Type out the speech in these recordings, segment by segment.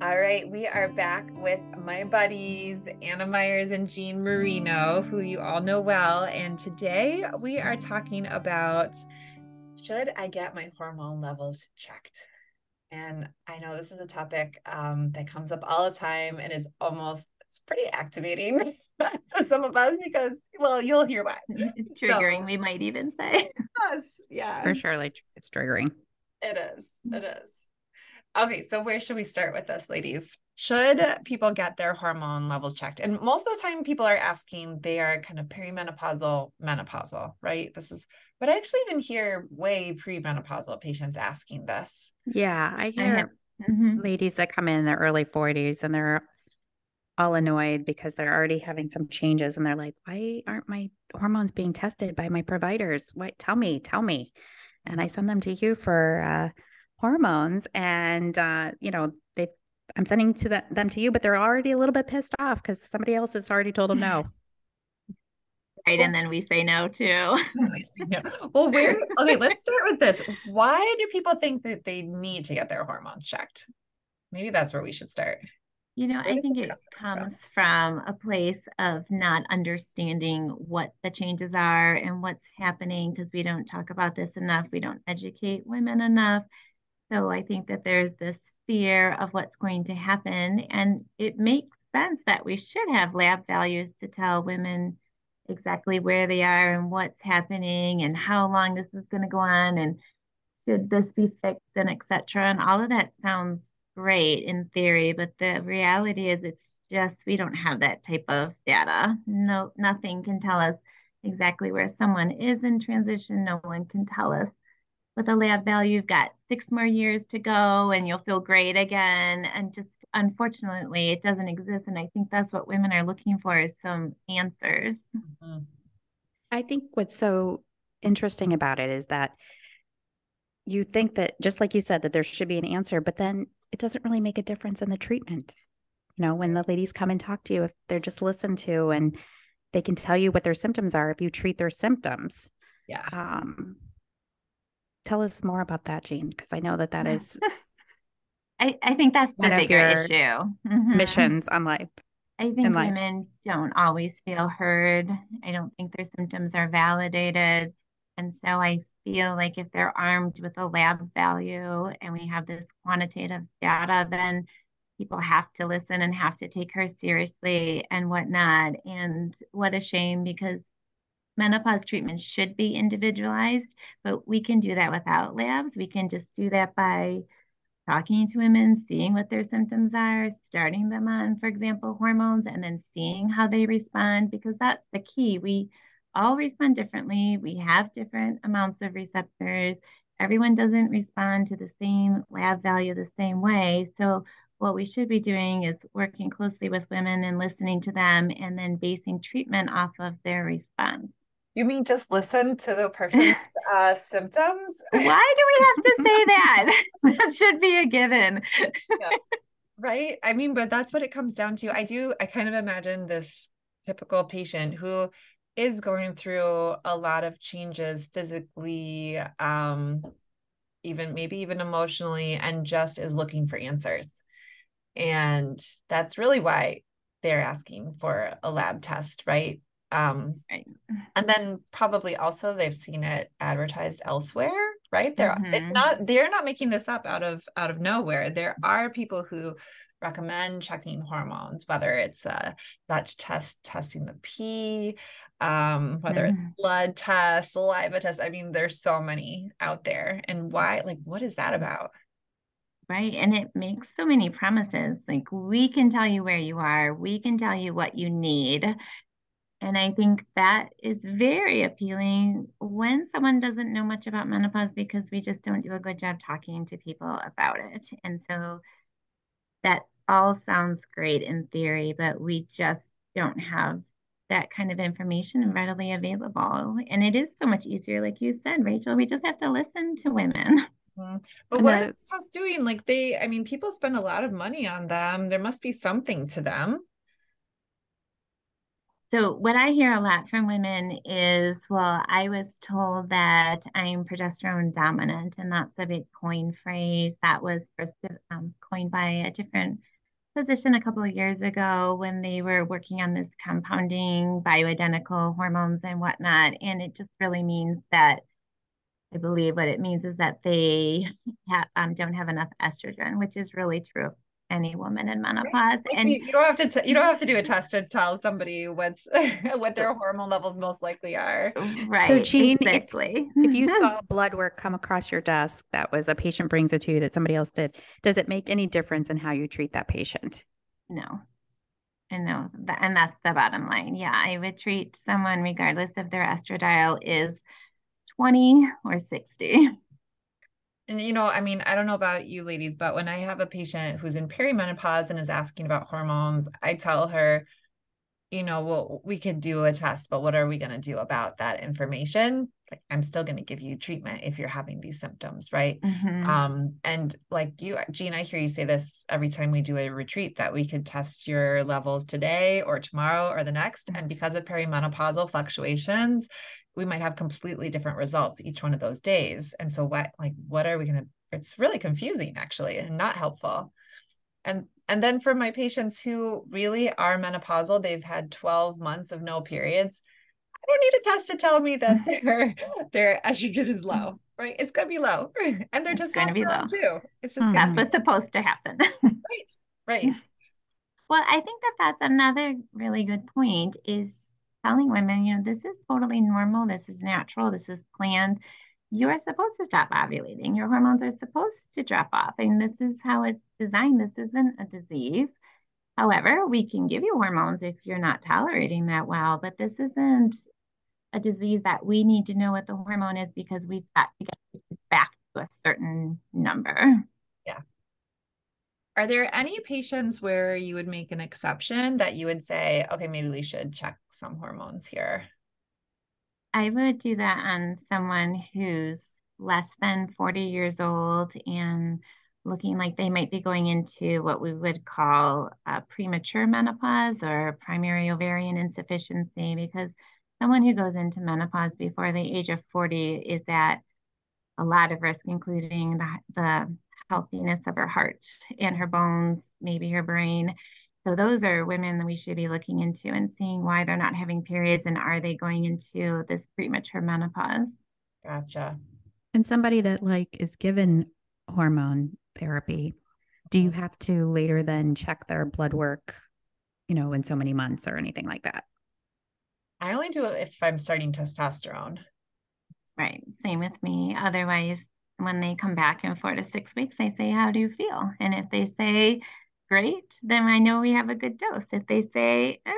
All right, we are back with my buddies, Anna Myers and Jean Marino, who you all know well. And today we are talking about should I get my hormone levels checked? And I know this is a topic um, that comes up all the time and is almost it's pretty activating to some of us because well you'll hear why. Triggering so, we might even say. Yes yeah. For sure like it's triggering. It is it is Okay, so where should we start with this, ladies? Should people get their hormone levels checked? And most of the time, people are asking, they are kind of perimenopausal, menopausal, right? This is, but I actually even hear way premenopausal patients asking this. Yeah, I hear mm-hmm. ladies that come in in their early 40s and they're all annoyed because they're already having some changes and they're like, why aren't my hormones being tested by my providers? What? Tell me, tell me. And I send them to you for, uh, hormones and uh, you know they i'm sending to the, them to you but they're already a little bit pissed off because somebody else has already told them no. Right and then we say no too. Well where okay let's start with this. Why do people think that they need to get their hormones checked? Maybe that's where we should start. You know, I think it comes from a place of not understanding what the changes are and what's happening because we don't talk about this enough. We don't educate women enough. So I think that there's this fear of what's going to happen. And it makes sense that we should have lab values to tell women exactly where they are and what's happening and how long this is going to go on and should this be fixed and etc. And all of that sounds great in theory, but the reality is it's just we don't have that type of data. No, nothing can tell us exactly where someone is in transition. No one can tell us with a lab value, you've got six more years to go and you'll feel great again. And just unfortunately, it doesn't exist. And I think that's what women are looking for is some answers. Mm-hmm. I think what's so interesting about it is that you think that just like you said that there should be an answer but then it doesn't really make a difference in the treatment you know when the ladies come and talk to you if they're just listened to and they can tell you what their symptoms are if you treat their symptoms yeah um tell us more about that, Jean, because I know that that is. I, I think that's the bigger issue. Mm-hmm. Missions on life. I think women don't always feel heard. I don't think their symptoms are validated. And so I feel like if they're armed with a lab value and we have this quantitative data, then people have to listen and have to take her seriously and whatnot. And what a shame because menopause treatment should be individualized, but we can do that without labs. We can just do that by talking to women, seeing what their symptoms are, starting them on, for example, hormones, and then seeing how they respond, because that's the key. We all respond differently. We have different amounts of receptors. Everyone doesn't respond to the same lab value the same way. So, what we should be doing is working closely with women and listening to them and then basing treatment off of their response. You mean just listen to the person's uh, symptoms? Why do we have to say that? that should be a given. yeah. Right. I mean, but that's what it comes down to. I do, I kind of imagine this typical patient who is going through a lot of changes physically, um, even maybe even emotionally, and just is looking for answers. And that's really why they're asking for a lab test, right? Um right. and then probably also they've seen it advertised elsewhere right? There mm-hmm. it's not they're not making this up out of out of nowhere. There are people who recommend checking hormones whether it's a dutch test testing the pee um whether mm-hmm. it's blood tests saliva tests. I mean there's so many out there. And why like what is that about? Right and it makes so many promises. Like we can tell you where you are. We can tell you what you need and I think that is very appealing when someone doesn't know much about menopause because we just don't do a good job talking to people about it. And so that all sounds great in theory, but we just don't have that kind of information readily available. And it is so much easier, like you said, Rachel, we just have to listen to women. Mm-hmm. But what are those tests doing? Like they, I mean, people spend a lot of money on them. There must be something to them. So, what I hear a lot from women is, well, I was told that I'm progesterone dominant, and that's a big coin phrase that was first um, coined by a different physician a couple of years ago when they were working on this compounding bioidentical hormones and whatnot. And it just really means that I believe what it means is that they ha- um, don't have enough estrogen, which is really true any woman in menopause. And you, don't have to t- you don't have to do a test to tell somebody what's what their hormone levels most likely are. Right. So Jean, exactly. if, if you saw blood work come across your desk that was a patient brings it to you that somebody else did, does it make any difference in how you treat that patient? No. And no, and that's the bottom line. Yeah, I would treat someone regardless if their estradiol is 20 or 60. And you know, I mean, I don't know about you ladies, but when I have a patient who's in perimenopause and is asking about hormones, I tell her, you know, well, we could do a test, but what are we going to do about that information? Like, I'm still going to give you treatment if you're having these symptoms, right? Mm-hmm. Um, and like you, Jean, I hear you say this every time we do a retreat that we could test your levels today or tomorrow or the next. And because of perimenopausal fluctuations, we might have completely different results each one of those days. And so what like what are we going to it's really confusing actually and not helpful. And and then for my patients who really are menopausal, they've had 12 months of no periods. I don't need a test to tell me that their their estrogen is low, right? It's going to be low, and their it's testosterone be low. too. It's just mm, that's what's supposed to happen. right, right. Well, I think that that's another really good point. Is telling women, you know, this is totally normal, this is natural, this is planned. You are supposed to stop ovulating. Your hormones are supposed to drop off. And this is how it's designed. This isn't a disease. However, we can give you hormones if you're not tolerating that well, but this isn't a disease that we need to know what the hormone is because we've got to get back to a certain number. Yeah. Are there any patients where you would make an exception that you would say, okay, maybe we should check some hormones here? I would do that on someone who's less than 40 years old and looking like they might be going into what we would call a premature menopause or primary ovarian insufficiency because someone who goes into menopause before the age of 40 is at a lot of risk, including the, the healthiness of her heart and her bones, maybe her brain. So those are women that we should be looking into and seeing why they're not having periods and are they going into this premature menopause. Gotcha. And somebody that like is given hormone therapy, do you mm-hmm. have to later then check their blood work, you know, in so many months or anything like that? I only do it if I'm starting testosterone. Right. Same with me. Otherwise, when they come back in four to six weeks, I say, How do you feel? And if they say, Great, then I know we have a good dose. If they say, eh,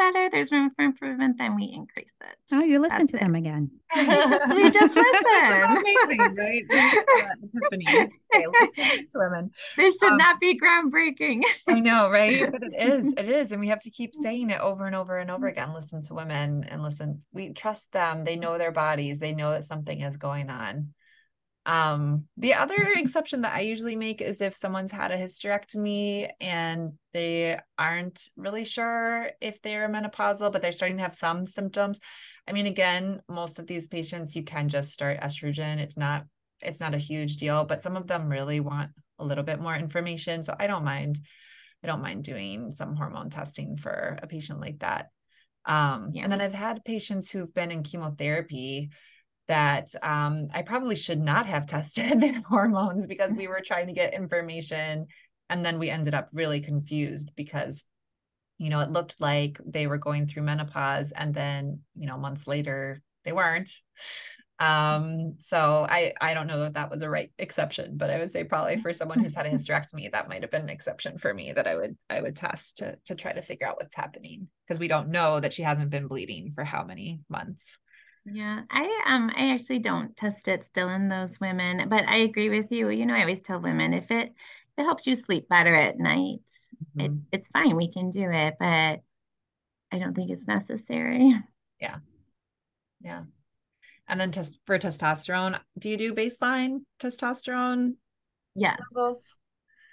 better, there's room for improvement, then we increase it. Oh, you listen That's to it. them again. we just, we just listen. amazing, right? okay, listen to women. This should um, not be groundbreaking. I know, right? But it is. It is. And we have to keep saying it over and over and over again. Listen to women and listen. We trust them. They know their bodies. They know that something is going on. Um, the other exception that I usually make is if someone's had a hysterectomy and they aren't really sure if they're menopausal, but they're starting to have some symptoms. I mean, again, most of these patients you can just start estrogen. It's not it's not a huge deal, but some of them really want a little bit more information. So I don't mind, I don't mind doing some hormone testing for a patient like that. Um, yeah. and then I've had patients who've been in chemotherapy that um, I probably should not have tested their hormones because we were trying to get information. And then we ended up really confused because, you know, it looked like they were going through menopause and then, you know, months later they weren't. Um, so I I don't know if that was a right exception, but I would say probably for someone who's had a hysterectomy, that might have been an exception for me that I would I would test to to try to figure out what's happening because we don't know that she hasn't been bleeding for how many months. Yeah, I um I actually don't test it still in those women, but I agree with you. You know, I always tell women if it it helps you sleep better at night, mm-hmm. it, it's fine. We can do it, but I don't think it's necessary. Yeah. Yeah. And then test for testosterone, do you do baseline testosterone? Yes. Levels?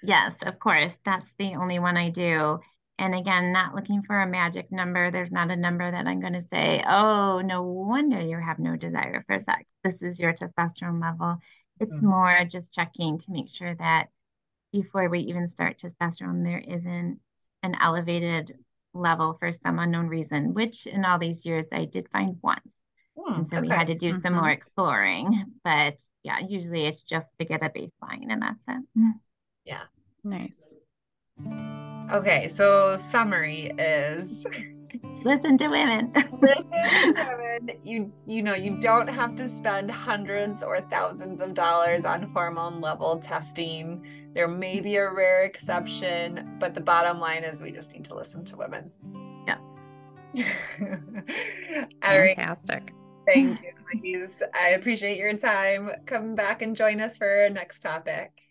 Yes, of course. That's the only one I do. And again, not looking for a magic number. There's not a number that I'm going to say, oh, no wonder you have no desire for sex. This is your testosterone level. It's mm-hmm. more just checking to make sure that before we even start testosterone, there isn't an elevated level for some unknown reason, which in all these years I did find once. Mm, and so okay. we had to do mm-hmm. some more exploring. But yeah, usually it's just to get a baseline and that's it. Yeah. Nice. Okay, so summary is listen to women. listen to women. You you know, you don't have to spend hundreds or thousands of dollars on hormone level testing. There may be a rare exception, but the bottom line is we just need to listen to women. Yes. Fantastic. Thank you, ladies. I appreciate your time. Come back and join us for our next topic.